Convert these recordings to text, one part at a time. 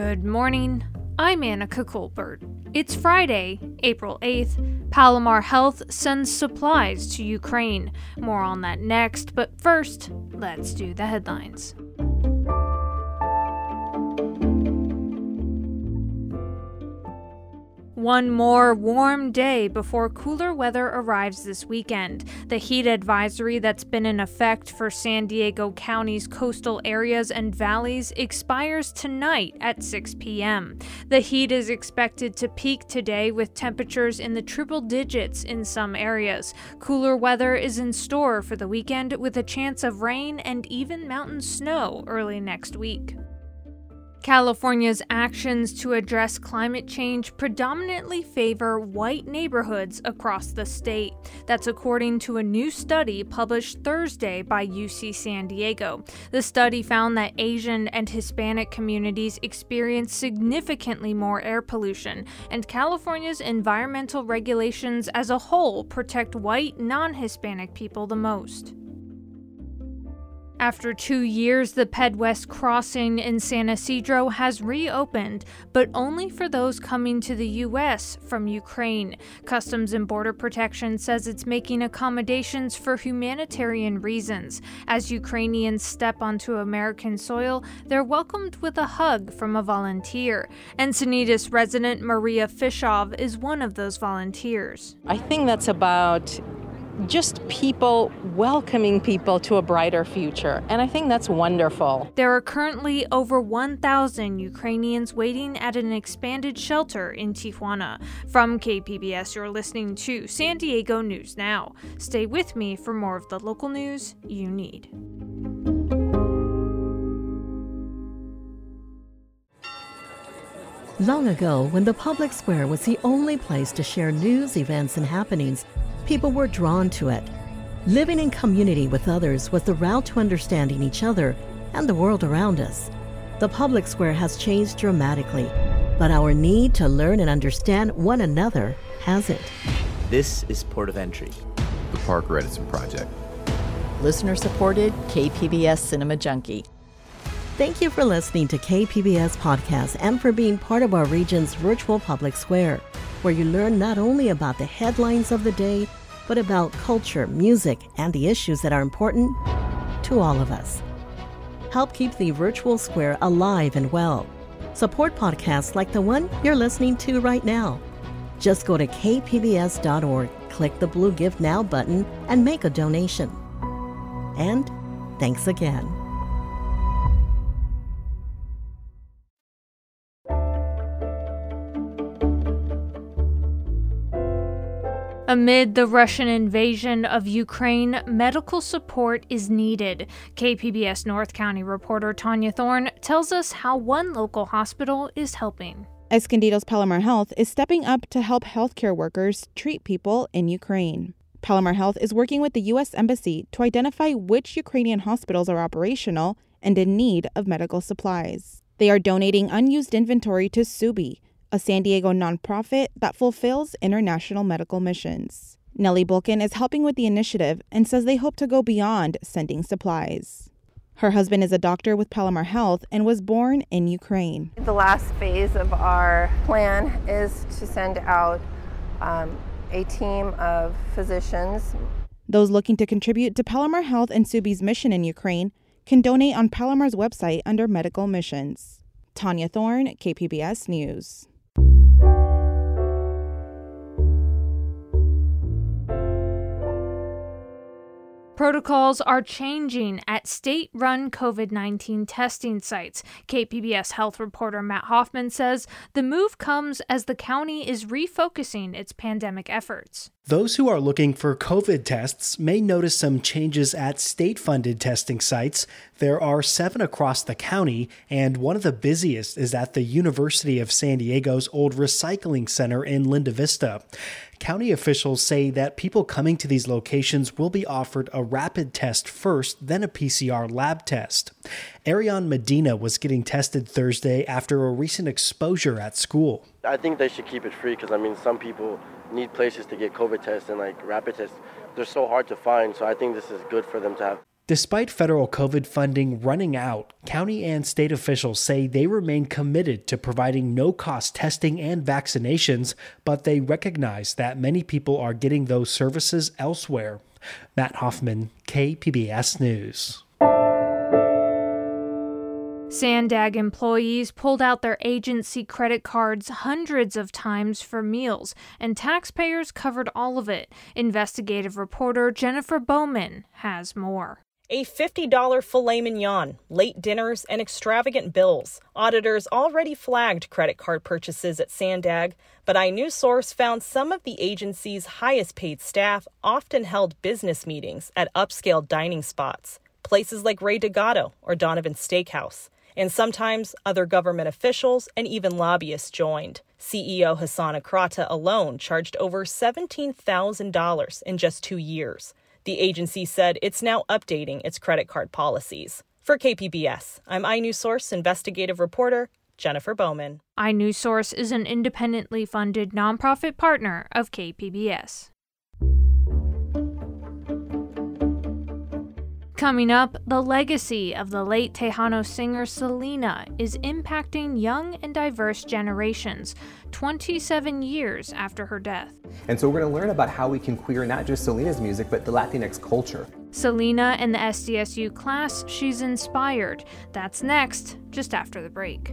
Good morning. I'm Anica Colbert. It's Friday, April 8th. Palomar Health sends supplies to Ukraine. More on that next, but first, let's do the headlines. One more warm day before cooler weather arrives this weekend. The heat advisory that's been in effect for San Diego County's coastal areas and valleys expires tonight at 6 p.m. The heat is expected to peak today with temperatures in the triple digits in some areas. Cooler weather is in store for the weekend with a chance of rain and even mountain snow early next week. California's actions to address climate change predominantly favor white neighborhoods across the state. That's according to a new study published Thursday by UC San Diego. The study found that Asian and Hispanic communities experience significantly more air pollution, and California's environmental regulations as a whole protect white, non Hispanic people the most. After two years, the PedWest crossing in San Ysidro has reopened, but only for those coming to the U.S. from Ukraine. Customs and Border Protection says it's making accommodations for humanitarian reasons. As Ukrainians step onto American soil, they're welcomed with a hug from a volunteer. Encinitas resident Maria Fishov is one of those volunteers. I think that's about just people welcoming people to a brighter future. And I think that's wonderful. There are currently over 1,000 Ukrainians waiting at an expanded shelter in Tijuana. From KPBS, you're listening to San Diego News Now. Stay with me for more of the local news you need. Long ago, when the public square was the only place to share news, events, and happenings, people were drawn to it. Living in community with others was the route to understanding each other and the world around us. The public square has changed dramatically, but our need to learn and understand one another hasn't. This is Port of Entry, the Parker Edison Project. Listener supported KPBS Cinema Junkie. Thank you for listening to KPBS Podcast and for being part of our region's virtual public square, where you learn not only about the headlines of the day, but about culture, music, and the issues that are important to all of us. Help keep the virtual square alive and well. Support podcasts like the one you're listening to right now. Just go to kpbs.org, click the blue Give Now button, and make a donation. And thanks again. Amid the Russian invasion of Ukraine, medical support is needed. KPBS North County reporter Tania Thorne tells us how one local hospital is helping. Escondido's Palomar Health is stepping up to help healthcare workers treat people in Ukraine. Palomar Health is working with the U.S. Embassy to identify which Ukrainian hospitals are operational and in need of medical supplies. They are donating unused inventory to Subi, a San Diego nonprofit that fulfills international medical missions. Nellie Bulkin is helping with the initiative and says they hope to go beyond sending supplies. Her husband is a doctor with Palomar Health and was born in Ukraine. The last phase of our plan is to send out um, a team of physicians. Those looking to contribute to Palomar Health and Subi's mission in Ukraine can donate on Palomar's website under medical missions. Tania Thorne, KPBS News thank you Protocols are changing at state run COVID 19 testing sites. KPBS health reporter Matt Hoffman says the move comes as the county is refocusing its pandemic efforts. Those who are looking for COVID tests may notice some changes at state funded testing sites. There are seven across the county, and one of the busiest is at the University of San Diego's old recycling center in Linda Vista. County officials say that people coming to these locations will be offered a rapid test first, then a PCR lab test. Ariane Medina was getting tested Thursday after a recent exposure at school. I think they should keep it free because, I mean, some people need places to get COVID tests and like rapid tests. They're so hard to find, so I think this is good for them to have. Despite federal COVID funding running out, county and state officials say they remain committed to providing no cost testing and vaccinations, but they recognize that many people are getting those services elsewhere. Matt Hoffman, KPBS News. Sandag employees pulled out their agency credit cards hundreds of times for meals, and taxpayers covered all of it. Investigative reporter Jennifer Bowman has more. A $50 filet mignon, late dinners, and extravagant bills. Auditors already flagged credit card purchases at Sandag, but iNewsSource found some of the agency's highest paid staff often held business meetings at upscale dining spots, places like Rei do Gado or Donovan Steakhouse and sometimes other government officials and even lobbyists joined. CEO Hasan Ikhrata alone charged over $17,000 in just two years. The agency said it's now updating its credit card policies. For KPBS, I'm iNewsSource investigative reporter Jennifer Bowman. iNewsSource is an independently funded nonprofit partner of KPBS. Coming up, the legacy of the late Tejano singer Selena is impacting young and diverse generations 27 years after her death. And so we're going to learn about how we can queer not just Selena's music, but the Latinx culture. Selena and the SDSU class she's inspired. That's next, just after the break.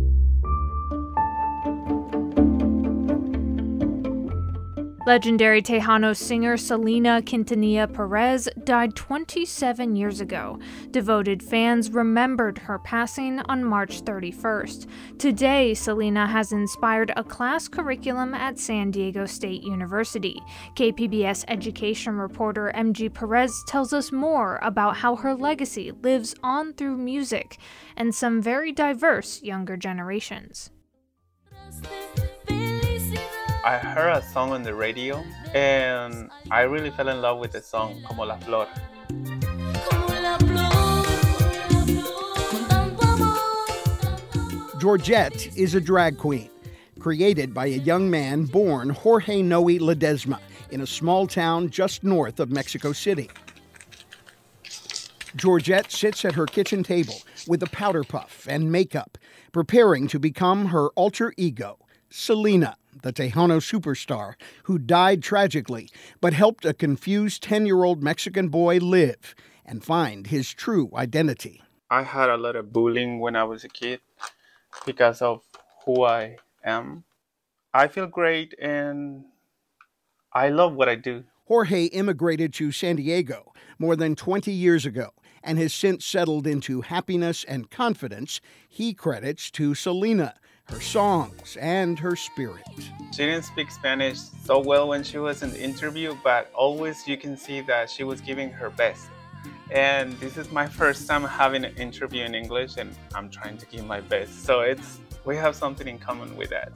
Thank you. Legendary Tejano singer Selena Quintanilla Perez died 27 years ago. Devoted fans remembered her passing on March 31st. Today, Selena has inspired a class curriculum at San Diego State University. KPBS education reporter MG Perez tells us more about how her legacy lives on through music and some very diverse younger generations. I heard a song on the radio and I really fell in love with the song Como la Flor. Georgette is a drag queen, created by a young man born Jorge Noe Ledesma in a small town just north of Mexico City. Georgette sits at her kitchen table with a powder puff and makeup, preparing to become her alter ego, Selena the Tejano superstar, who died tragically but helped a confused 10 year old Mexican boy live and find his true identity. I had a lot of bullying when I was a kid because of who I am. I feel great and I love what I do. Jorge immigrated to San Diego more than 20 years ago and has since settled into happiness and confidence he credits to Selena, her songs, and her spirit. She didn't speak Spanish so well when she was in the interview, but always you can see that she was giving her best. And this is my first time having an interview in English, and I'm trying to give my best. So it's we have something in common with that.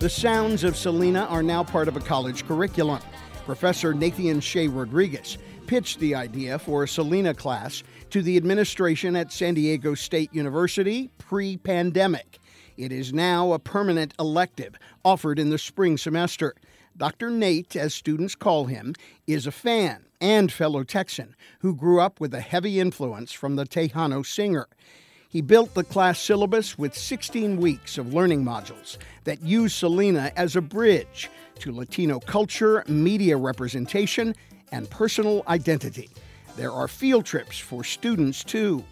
The sounds of Selena are now part of a college curriculum. Professor Nathian Shae Rodriguez pitched the idea for a Selena class to the administration at San Diego State University pre pandemic. It is now a permanent elective offered in the spring semester. Dr. Nate, as students call him, is a fan and fellow Texan who grew up with a heavy influence from the Tejano singer. He built the class syllabus with 16 weeks of learning modules that use Selena as a bridge to Latino culture, media representation, and personal identity. There are field trips for students too.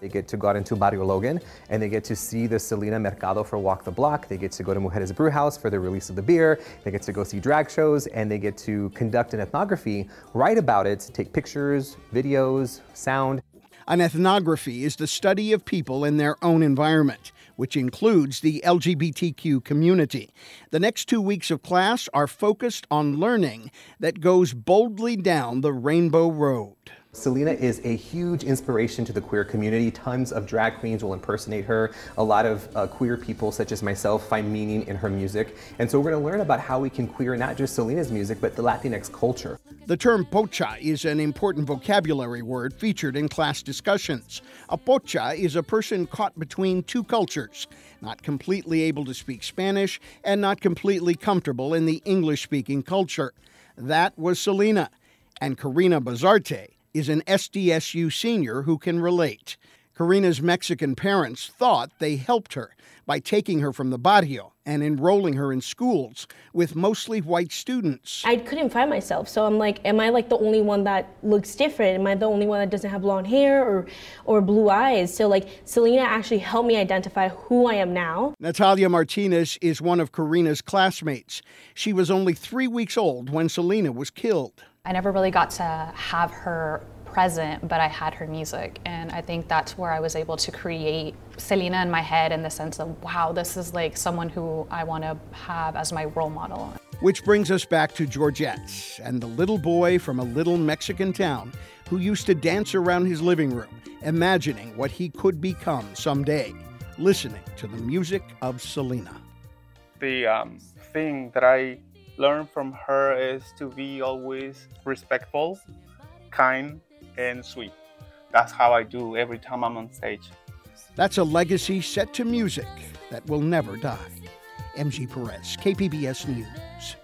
They get to go out into Barrio Logan and they get to see the Selena Mercado for Walk the Block. They get to go to Mujeres Brew House for the release of the beer. They get to go see drag shows and they get to conduct an ethnography, write about it, take pictures, videos, sound. An ethnography is the study of people in their own environment, which includes the LGBTQ community. The next two weeks of class are focused on learning that goes boldly down the Rainbow Road. Selena is a huge inspiration to the queer community. Tons of drag queens will impersonate her. A lot of uh, queer people, such as myself, find meaning in her music. And so we're going to learn about how we can queer not just Selena's music, but the Latinx culture. The term pocha is an important vocabulary word featured in class discussions. A pocha is a person caught between two cultures, not completely able to speak Spanish and not completely comfortable in the English speaking culture. That was Selena. And Karina Bazarte is an SDSU senior who can relate. Karina's Mexican parents thought they helped her by taking her from the barrio and enrolling her in schools with mostly white students. I couldn't find myself, so I'm like, am I like the only one that looks different? Am I the only one that doesn't have blonde hair or or blue eyes? So like Selena actually helped me identify who I am now. Natalia Martinez is one of Karina's classmates. She was only 3 weeks old when Selena was killed. I never really got to have her present, but I had her music. And I think that's where I was able to create Selena in my head in the sense of, wow, this is like someone who I want to have as my role model. Which brings us back to Georgette and the little boy from a little Mexican town who used to dance around his living room, imagining what he could become someday, listening to the music of Selena. The um, thing that I learn from her is to be always respectful, kind, and sweet. That's how I do every time I'm on stage. That's a legacy set to music that will never die. MG Perez, KPBS News.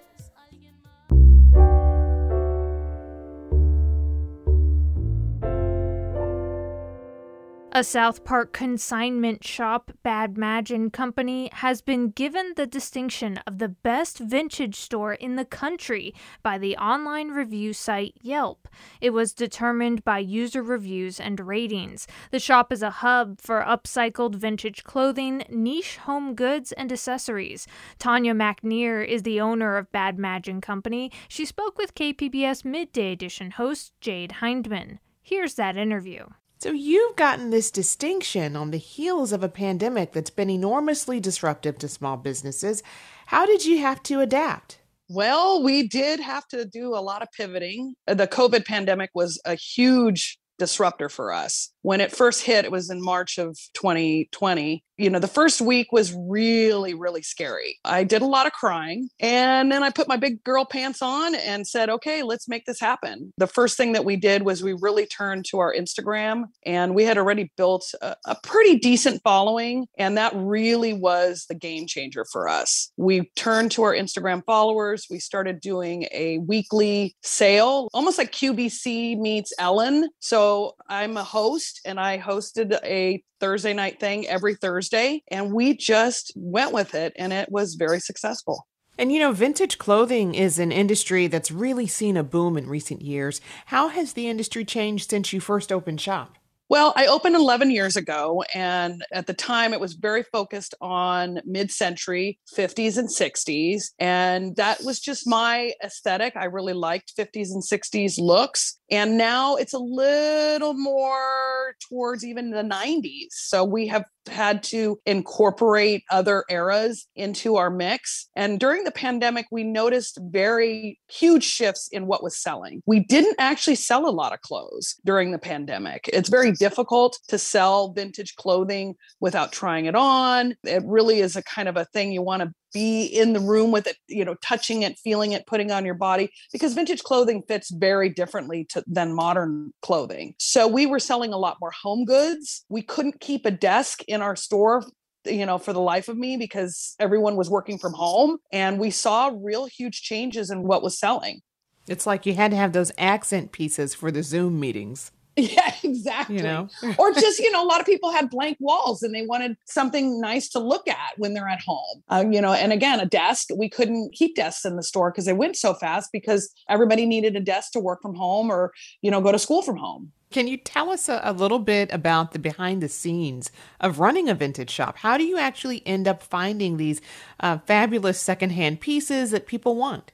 A South Park consignment shop, Bad Madge and Company, has been given the distinction of the best vintage store in the country by the online review site Yelp. It was determined by user reviews and ratings. The shop is a hub for upcycled vintage clothing, niche home goods, and accessories. Tanya McNear is the owner of Bad Madge and Company. She spoke with KPBS Midday Edition host Jade Hindman. Here's that interview. So, you've gotten this distinction on the heels of a pandemic that's been enormously disruptive to small businesses. How did you have to adapt? Well, we did have to do a lot of pivoting. Uh, the COVID pandemic was a huge disruptor for us. When it first hit, it was in March of 2020. You know, the first week was really, really scary. I did a lot of crying. And then I put my big girl pants on and said, okay, let's make this happen. The first thing that we did was we really turned to our Instagram, and we had already built a, a pretty decent following. And that really was the game changer for us. We turned to our Instagram followers. We started doing a weekly sale, almost like QVC meets Ellen. So I'm a host and I hosted a Thursday night thing every Thursday, and we just went with it, and it was very successful. And you know, vintage clothing is an industry that's really seen a boom in recent years. How has the industry changed since you first opened shop? Well, I opened 11 years ago, and at the time it was very focused on mid century 50s and 60s. And that was just my aesthetic. I really liked 50s and 60s looks. And now it's a little more towards even the 90s. So we have had to incorporate other eras into our mix. And during the pandemic, we noticed very huge shifts in what was selling. We didn't actually sell a lot of clothes during the pandemic. It's very difficult to sell vintage clothing without trying it on. It really is a kind of a thing you want to be in the room with it, you know, touching it, feeling it, putting on your body, because vintage clothing fits very differently to, than modern clothing. So we were selling a lot more home goods. We couldn't keep a desk in our store you know, for the life of me because everyone was working from home and we saw real huge changes in what was selling. It's like you had to have those accent pieces for the Zoom meetings. Yeah, exactly. You know? or just, you know, a lot of people had blank walls and they wanted something nice to look at when they're at home. Uh, you know, and again, a desk, we couldn't keep desks in the store because they went so fast because everybody needed a desk to work from home or, you know, go to school from home. Can you tell us a, a, little bit about the behind the scenes of running a vintage shop? How do you actually end up finding these uh, fabulous secondhand pieces that people want?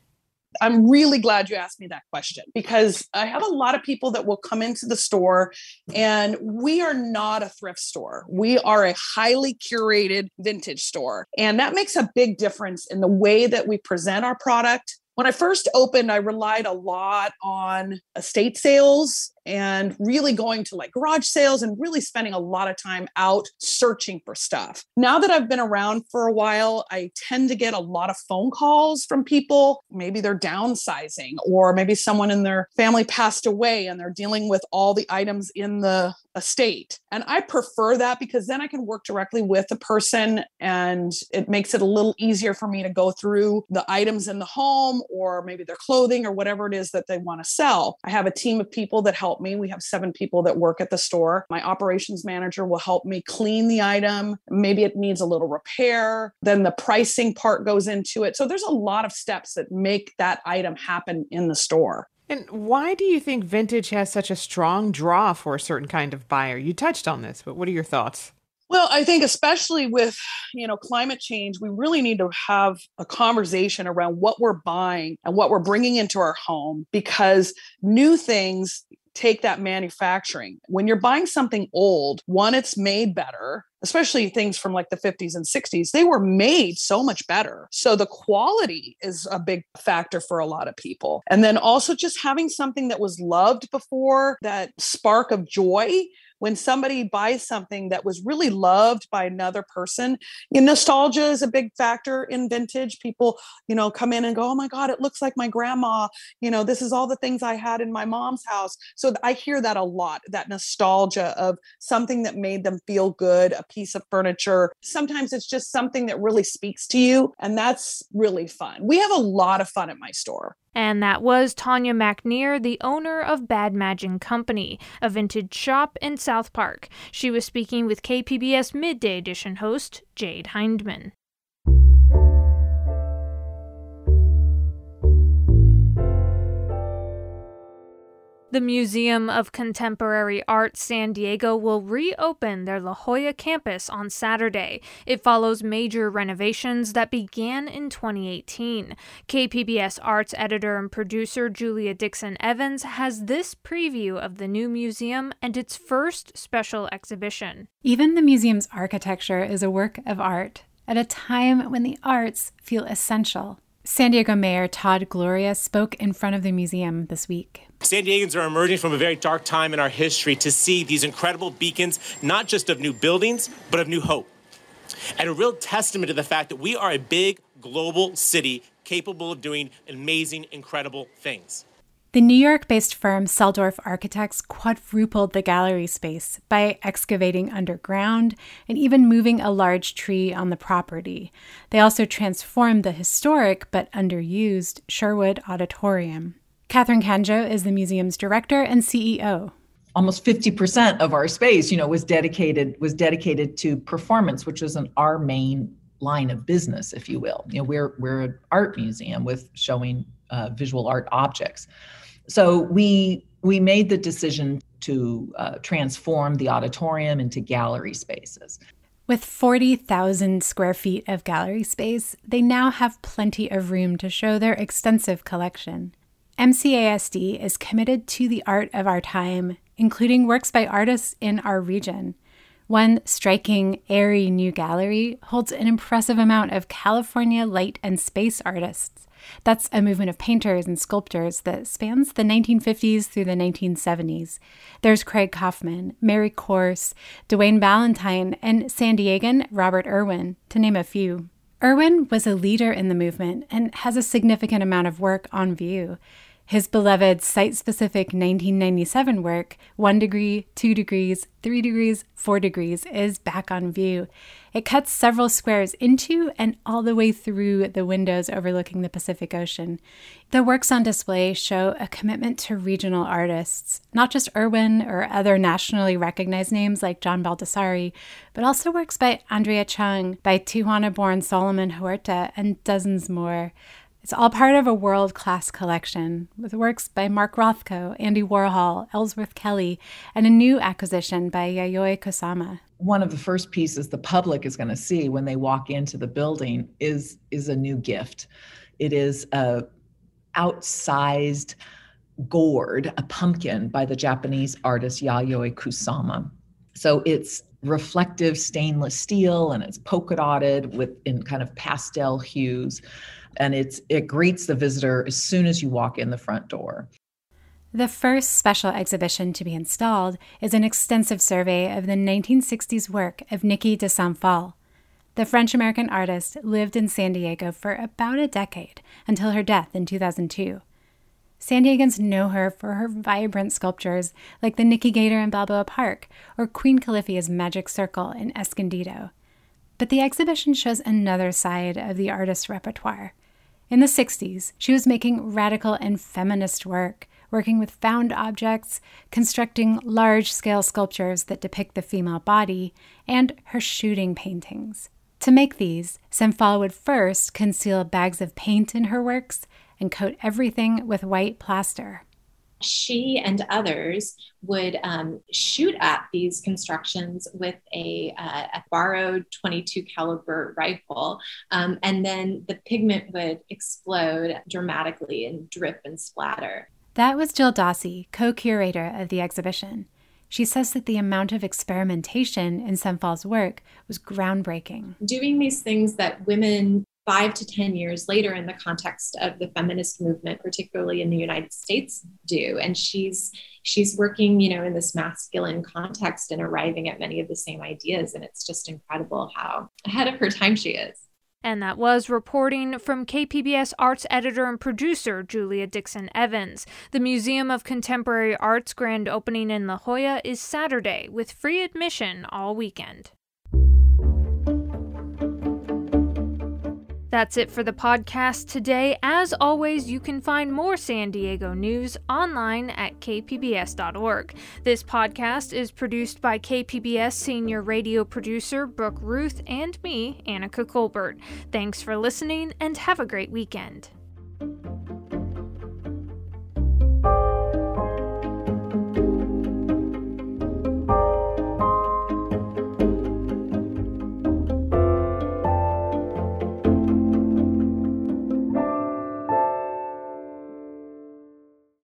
I'm really glad you asked me that question because I have a lot of people that will come into the store and we are not a thrift store. We are a highly curated vintage store. And that makes a big difference in the way that we present our product. When I first opened, I relied a lot on estate sales and really going to like garage sales and really spending a lot of time out searching for stuff. Now that I've been around for a while, I tend to get a lot of phone calls from people. Maybe they're downsizing, or maybe someone in their family passed away and they're dealing with all the items in the estate. And I prefer that because then I can work directly with the person and it makes it a little easier for me to go through the items in the home or maybe their clothing or whatever it is that they want to sell. I have a team of people that help help me. We have seven people that work at the store. My operations manager will help me clean the item. Maybe it needs a little repair. Then the pricing part goes into it. So there's a lot of steps that make that item happen in the store. And why do you think vintage has such a strong draw for a certain kind of buyer? You touched on this, but what are your thoughts? Well, I think especially with, you know, climate change, we really need to have a conversation around what we're buying and what we're bringing into our home because new things take that manufacturing. When you're buying something old, one, it's made better, especially things from like the 50s and 60s, they were made so much better. So the quality is a big factor for a lot of people. And then also just having something that was loved before, that spark of joy when somebody buys something that was really loved by another person you know, nostalgia is a big factor in vintage. People you know come in and go oh my god it looks like my grandma. You know this is all the things i had in my mom's house. So i hear that a lot that nostalgia of something that made them feel good a piece of furniture. Sometimes it's just something that really speaks to you and that's really fun. We have a lot of fun at my store and that was Tanya McNear, the owner of Bad Madge and Company, a vintage shop in South Park. She was speaking with KPBS Midday Edition host Jade Hindman. The Museum of Contemporary Art San Diego will reopen their La Jolla campus on Saturday. It follows major renovations that began in 2018. KPBS arts editor and producer Julia Dixon Evans has this preview of the new museum and its first special exhibition. Even the museum's architecture is a work of art at a time when the arts feel essential. San Diego Mayor Todd Gloria spoke in front of the museum this week. San Diegans are emerging from a very dark time in our history to see these incredible beacons, not just of new buildings, but of new hope. And a real testament to the fact that we are a big global city capable of doing amazing, incredible things. The New York based firm Selldorf Architects quadrupled the gallery space by excavating underground and even moving a large tree on the property. They also transformed the historic but underused Sherwood Auditorium. Kathryn Kanjo is the museum's director and CEO almost 50% of our space you know was dedicated was dedicated to performance which was an our main line of business if you will you know we're we're an art museum with showing uh, visual art objects so we we made the decision to uh, transform the auditorium into gallery spaces. With 40,000 square feet of gallery space, they now have plenty of room to show their extensive collection. MCASD is committed to the art of our time, including works by artists in our region. One striking, airy new gallery holds an impressive amount of California light and space artists that's a movement of painters and sculptors that spans the 1950s through the 1970s. There's Craig Kaufman, Mary Corse, DeWain Valentine, and San Diegan Robert Irwin, to name a few. Irwin was a leader in the movement and has a significant amount of work on view. His beloved site specific 1997 work, 1 degree, 2 degrees, 3 degrees, 4 degrees, is back on view. It cuts several squares into and all the way through the windows overlooking the Pacific Ocean. The works on display show a commitment to regional artists, not just Irwin or other nationally recognized names like John Baldessari, but also works by Andrea Chung, by Tijuana born Solomon Huerta, and dozens more. It's all part of a world class collection with works by Mark Rothko, Andy Warhol, Ellsworth Kelly, and a new acquisition by Yayoi Kusama. One of the first pieces the public is going to see when they walk into the building is is a new gift. It is a outsized gourd, a pumpkin by the Japanese artist Yayoi Kusama. So it's reflective stainless steel and it's polka dotted with in kind of pastel hues and it's it greets the visitor as soon as you walk in the front door. The first special exhibition to be installed is an extensive survey of the 1960s work of Niki de Saint Phalle. The French American artist lived in San Diego for about a decade until her death in 2002. San Diegans know her for her vibrant sculptures like the Nikigator in Balboa Park or Queen Califia's Magic Circle in Escondido. But the exhibition shows another side of the artist's repertoire. In the 60s, she was making radical and feminist work, working with found objects, constructing large scale sculptures that depict the female body, and her shooting paintings. To make these, Phalle would first conceal bags of paint in her works and coat everything with white plaster she and others would um, shoot at these constructions with a, uh, a borrowed 22 caliber rifle um, and then the pigment would explode dramatically and drip and splatter that was jill dawsey co-curator of the exhibition she says that the amount of experimentation in Phalle's work was groundbreaking. Doing these things that women five to 10 years later in the context of the feminist movement, particularly in the United States, do. And she's she's working, you know, in this masculine context and arriving at many of the same ideas. And it's just incredible how ahead of her time she is. And that was reporting from KPBS arts editor and producer Julia Dixon Evans. The Museum of Contemporary Art's grand opening in La Jolla is Saturday with free admission all weekend. That's it for the podcast today. As always, you can find more San Diego news online at kpbs.org. This podcast is produced by KPBS senior radio producer Brooke Ruth and me, Anica Colbert. Thanks for listening and have a great weekend.